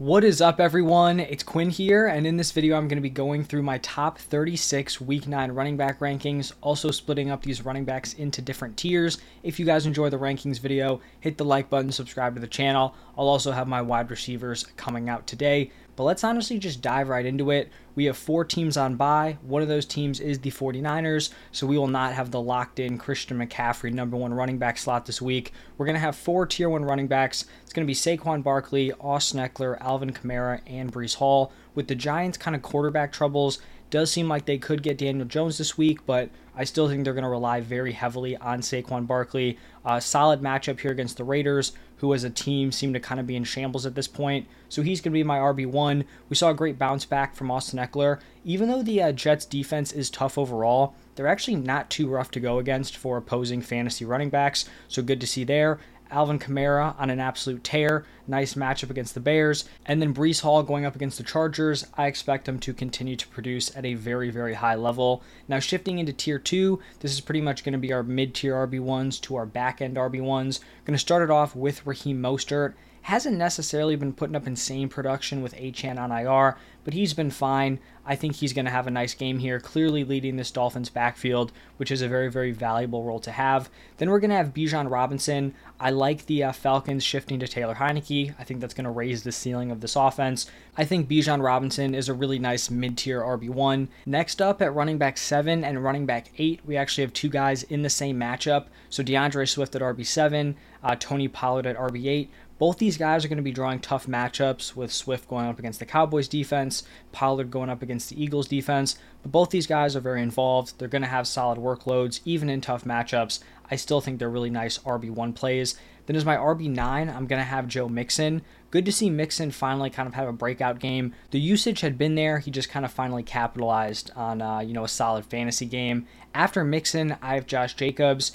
What is up, everyone? It's Quinn here, and in this video, I'm going to be going through my top 36 Week 9 running back rankings, also splitting up these running backs into different tiers. If you guys enjoy the rankings video, hit the like button, subscribe to the channel. I'll also have my wide receivers coming out today. But let's honestly just dive right into it. We have four teams on bye. One of those teams is the 49ers, so we will not have the locked in Christian McCaffrey number one running back slot this week. We're going to have four tier one running backs. It's going to be Saquon Barkley, Austin Ekeler, Alvin Kamara, and Breece Hall. With the Giants' kind of quarterback troubles, does seem like they could get Daniel Jones this week, but I still think they're going to rely very heavily on Saquon Barkley. Uh, solid matchup here against the Raiders, who as a team seem to kind of be in shambles at this point. So he's going to be my RB1. We saw a great bounce back from Austin Ekeler. Even though the uh, Jets defense is tough overall, they're actually not too rough to go against for opposing fantasy running backs. So good to see there. Alvin Kamara on an absolute tear. Nice matchup against the Bears. And then Breece Hall going up against the Chargers. I expect him to continue to produce at a very, very high level. Now, shifting into tier two, this is pretty much going to be our mid tier RB1s to our back end RB1s. Going to start it off with Raheem Mostert hasn't necessarily been putting up insane production with Achane on IR, but he's been fine. I think he's going to have a nice game here, clearly leading this Dolphins backfield, which is a very, very valuable role to have. Then we're going to have Bijan Robinson. I like the uh, Falcons shifting to Taylor Heinicke. I think that's going to raise the ceiling of this offense. I think Bijan Robinson is a really nice mid tier RB1. Next up at running back 7 and running back 8, we actually have two guys in the same matchup. So D'Andre Swift at RB7, uh, Tony Pollard at RB8. Both these guys are going to be drawing tough matchups with Swift going up against the Cowboys defense, Pollard going up against the Eagles defense. But both these guys are very involved. They're going to have solid workloads, even in tough matchups. I still think they're really nice RB1 plays. Then as my RB9, I'm going to have Joe Mixon. Good to see Mixon finally kind of have a breakout game. The usage had been there. He just kind of finally capitalized on, uh, you know, a solid fantasy game. After Mixon, I have Josh Jacobs.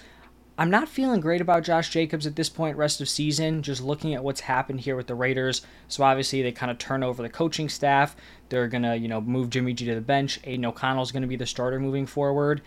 I'm not feeling great about Josh Jacobs at this point, rest of season, just looking at what's happened here with the Raiders. So obviously they kind of turn over the coaching staff. They're to, you know, move Jimmy G to the bench. Aidan O'Connell's to be the starter moving forward.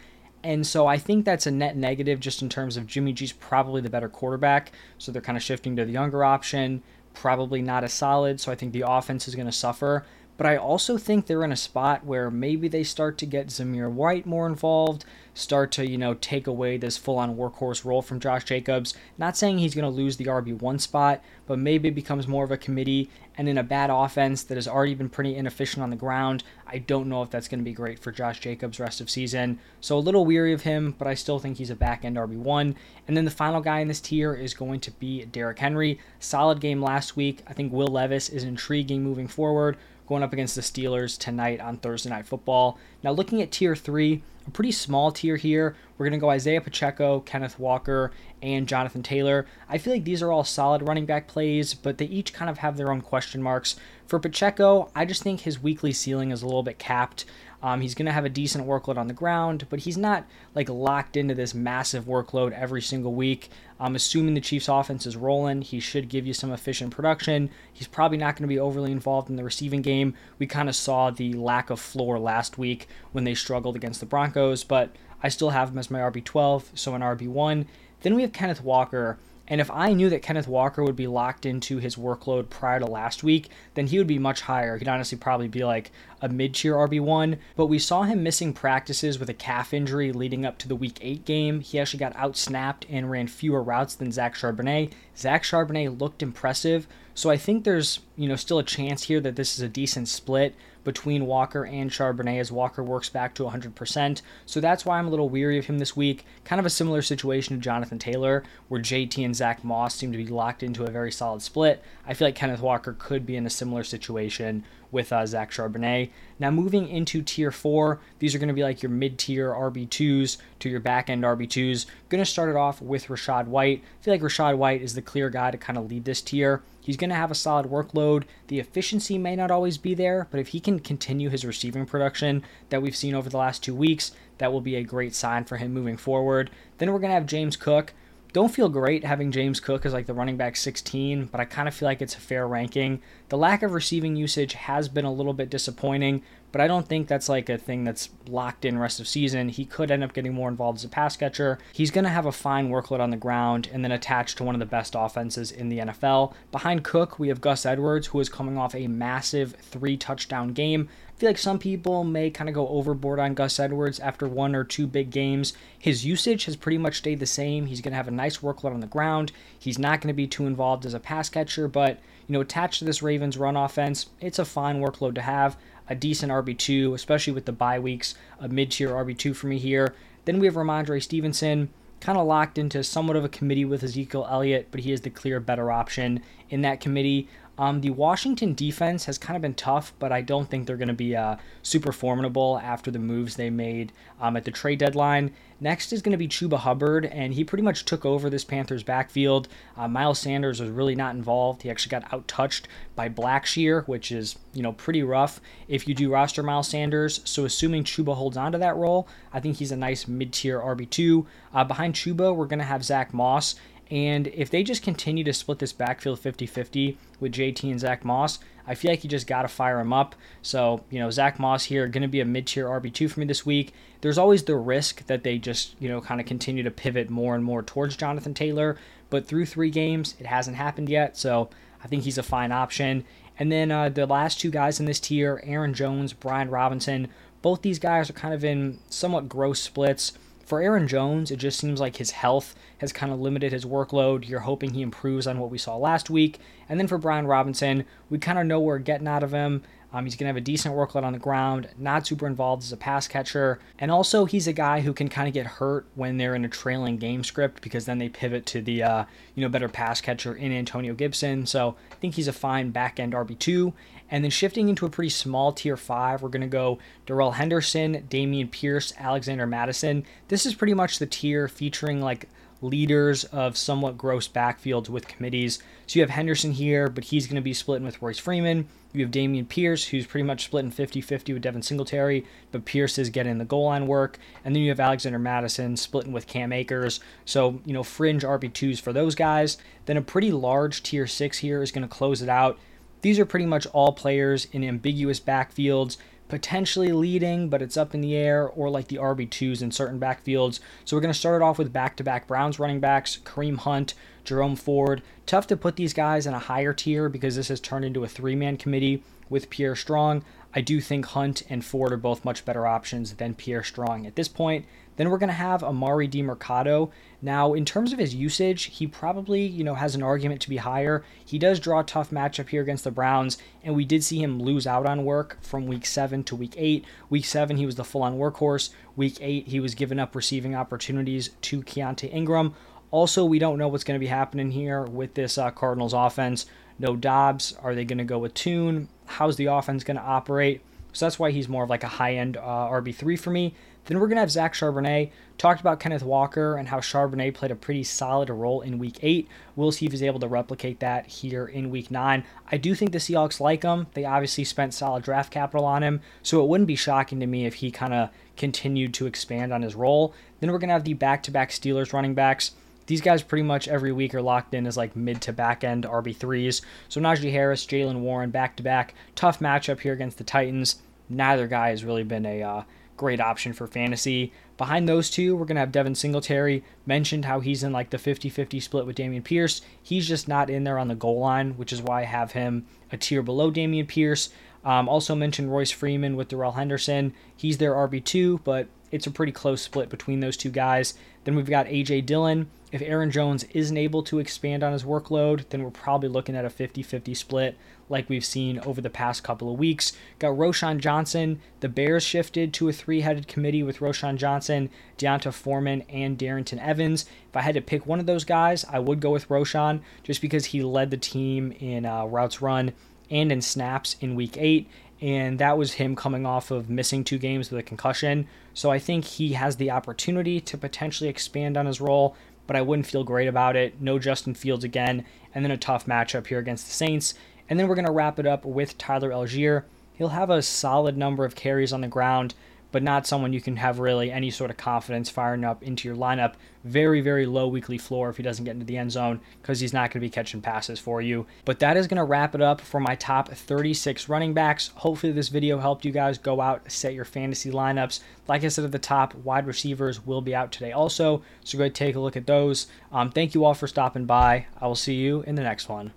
And so I think that's a net negative just in terms of Jimmy G's probably the better quarterback. So they're kind of shifting to the younger option, probably not as solid. So I think the offense is going to suffer. But I also think they're in a spot where maybe they start to get Zamir White more involved, start to, you know, take away this full on workhorse role from Josh Jacobs. Not saying he's going to lose the RB1 spot, but maybe it becomes more of a committee. And in a bad offense that has already been pretty inefficient on the ground, I don't know if that's going to be great for Josh Jacobs rest of season. So a little weary of him, but I still think he's a back end RB1. And then the final guy in this tier is going to be Derrick Henry. Solid game last week. I think Will Levis is intriguing moving forward going up against the Steelers tonight on Thursday Night Football. Now, looking at tier three, a pretty small tier here. We're going to go Isaiah Pacheco, Kenneth Walker, and Jonathan Taylor. I feel like these are all solid running back plays, but they each kind of have their own question marks. For Pacheco, I just think his weekly ceiling is a little bit capped. Um, he's going to have a decent workload on the ground, but he's not like locked into this massive workload every single week. I'm assuming the Chiefs' offense is rolling. He should give you some efficient production. He's probably not going to be overly involved in the receiving game. We kind of saw the lack of floor last week when they struggled against the Broncos, but I still have him as my RB12, so an RB1. Then we have Kenneth Walker. And if I knew that Kenneth Walker would be locked into his workload prior to last week, then he would be much higher. He'd honestly probably be like a mid tier RB1. But we saw him missing practices with a calf injury leading up to the week 8 game. He actually got out snapped and ran fewer routes than Zach Charbonnet. Zach Charbonnet looked impressive. So I think there's, you know, still a chance here that this is a decent split between Walker and Charbonnet as Walker works back to 100%. So that's why I'm a little weary of him this week. Kind of a similar situation to Jonathan Taylor, where JT and Zach Moss seem to be locked into a very solid split. I feel like Kenneth Walker could be in a similar situation with uh, Zach Charbonnet. Now, moving into tier four, these are going to be like your mid tier RB2s to your back end RB2s. Going to start it off with Rachaad White. I feel like Rachaad White is the clear guy to kind of lead this tier. He's going to have a solid workload. The efficiency may not always be there, but if he can continue his receiving production that we've seen over the last two weeks, that will be a great sign for him moving forward. Then we're going to have James Cook don't feel great having James Cook as like the running back 16, but I kind of feel like it's a fair ranking. The lack of receiving usage has been a little bit disappointing, but I don't think that's like a thing that's locked in rest of season. He could end up getting more involved as a pass catcher. He's going to have a fine workload on the ground and then attached to one of the best offenses in the NFL. Behind Cook, we have Gus Edwards, who is coming off a massive three touchdown game. I feel like some people may kind of go overboard on Gus Edwards after one or two big games. His usage has pretty much stayed the same. He's going to have a nice workload on the ground. He's not going to be too involved as a pass catcher, but you know, attached to this Ravens run offense, it's a fine workload to have a decent RB2, especially with the bye weeks, a mid tier RB2 for me here. Then we have Rhamondre Stevenson, kind of locked into somewhat of a committee with Ezekiel Elliott, but he is the clear better option in that committee. Um, the Washington defense has kind of been tough, but I don't think they're going to be uh, super formidable after the moves they made um, at the trade deadline. Next is going to be Chuba Hubbard, and he pretty much took over this Panthers backfield. Uh, Miles Sanders was really not involved. He actually got out touched by Blackshear, which is you know pretty rough if you do roster Miles Sanders. So assuming Chuba holds on to that role, I think he's a nice mid-tier RB2. Uh, behind Chuba, we're going to have Zach Moss, and if they just continue to split this backfield 50 50 with JT and Zach Moss, I feel like you just got to fire him up. So, you know, Zach Moss here, going to be a mid tier RB2 for me this week. There's always the risk that they just, you know, kind of continue to pivot more and more towards Jonathan Taylor. But through three games, it hasn't happened yet. So I think he's a fine option. And then uh, the last two guys in this tier, Aaron Jones, Brian Robinson, both these guys are kind of in somewhat gross splits. For Aaron Jones, it just seems like his health has kind of limited his workload. You're hoping he improves on what we saw last week. And then for Brian Robinson, we kind of know we're getting out of him. Um, he's going to have a decent workload on the ground, not super involved as a pass catcher. And also, he's a guy who can kind of get hurt when they're in a trailing game script because then they pivot to the uh, you know better pass catcher in Antonio Gibson. So I think he's a fine back end RB2. And then shifting into a pretty small tier five, we're going to go Darrell Henderson, Dameon Pierce, Alexander Mattison. This is pretty much the tier featuring like leaders of somewhat gross backfields with committees. So you have Henderson here, but he's going to be splitting with Royce Freeman. You have Dameon Pierce, who's pretty much splitting 50 50 with Devin Singletary, but Pierce is getting the goal line work. And then you have Alexander Mattison splitting with Cam Akers. So, you know, fringe RB2s for those guys. Then a pretty large tier 6 here is going to close it out. These are pretty much all players in ambiguous backfields potentially leading, but it's up in the air, or like the RB2s in certain backfields. So we're going to start it off with back to back Browns running backs, Kareem Hunt, Jerome Ford. Tough to put these guys in a higher tier because this has turned into a three man committee with Pierre Strong. I do think Hunt and Ford are both much better options than Pierre Strong at this point. Then we're going to have Emari Demercado. Now, in terms of his usage, he probably, you know, has an argument to be higher. He does draw a tough matchup here against the Browns, and we did see him lose out on work from week 7 to week 8. Week 7, he was the full-on workhorse. Week 8, he was given up receiving opportunities to Keaontay Ingram. Also, we don't know what's going to be happening here with this uh, Cardinals offense. No Dobbs. Are they going to go with Tune? How's the offense going to operate? So that's why he's more of like a high end uh, RB3 for me. Then we're going to have Zach Charbonnet. Talked about Kenneth Walker and how Charbonnet played a pretty solid role in week eight. We'll see if he's able to replicate that here in week nine. I do think the Seahawks like him. They obviously spent solid draft capital on him, so it wouldn't be shocking to me if he kind of continued to expand on his role. Then we're going to have the back to back Steelers running backs these guys pretty much every week are locked in as like mid to back end RB3s. So Najee Harris, Jaylen Warren back to back. Tough matchup here against the Titans. Neither guy has really been a uh, great option for fantasy. Behind those two, we're going to have Devin Singletary. Mentioned how he's in like the 50 50 split with Dameon Pierce. He's just not in there on the goal line, which is why I have him a tier below Dameon Pierce. Um, also mentioned Royce Freeman with Darrell Henderson. He's their RB2, but it's a pretty close split between those two guys. Then we've got AJ Dillon. If Aaron Jones isn't able to expand on his workload, then we're probably looking at a 50 50 split like we've seen over the past couple of weeks. Got Roschon Johnson. The Bears shifted to a three headed committee with Roschon Johnson, D'Onta Foreman, and Darrynton Evans. If I had to pick one of those guys, I would go with Roschon just because he led the team in uh, routes run and in snaps in week eight and that was him coming off of missing two games with a concussion. So I think he has the opportunity to potentially expand on his role, but I wouldn't feel great about it. No Justin Fields again, and then a tough matchup here against the Saints. And then we're going to wrap it up with Tyler Allgeier. He'll have a solid number of carries on the ground, but not someone you can have really any sort of confidence firing up into your lineup. Very, very low weekly floor if he doesn't get into the end zone because he's not going to be catching passes for you. But that is going to wrap it up for my top 36 running backs. Hopefully, this video helped you guys go out, set your fantasy lineups. Like I said at the top, wide receivers will be out today also. So go take a look at those. Um, thank you all for stopping by. I will see you in the next one.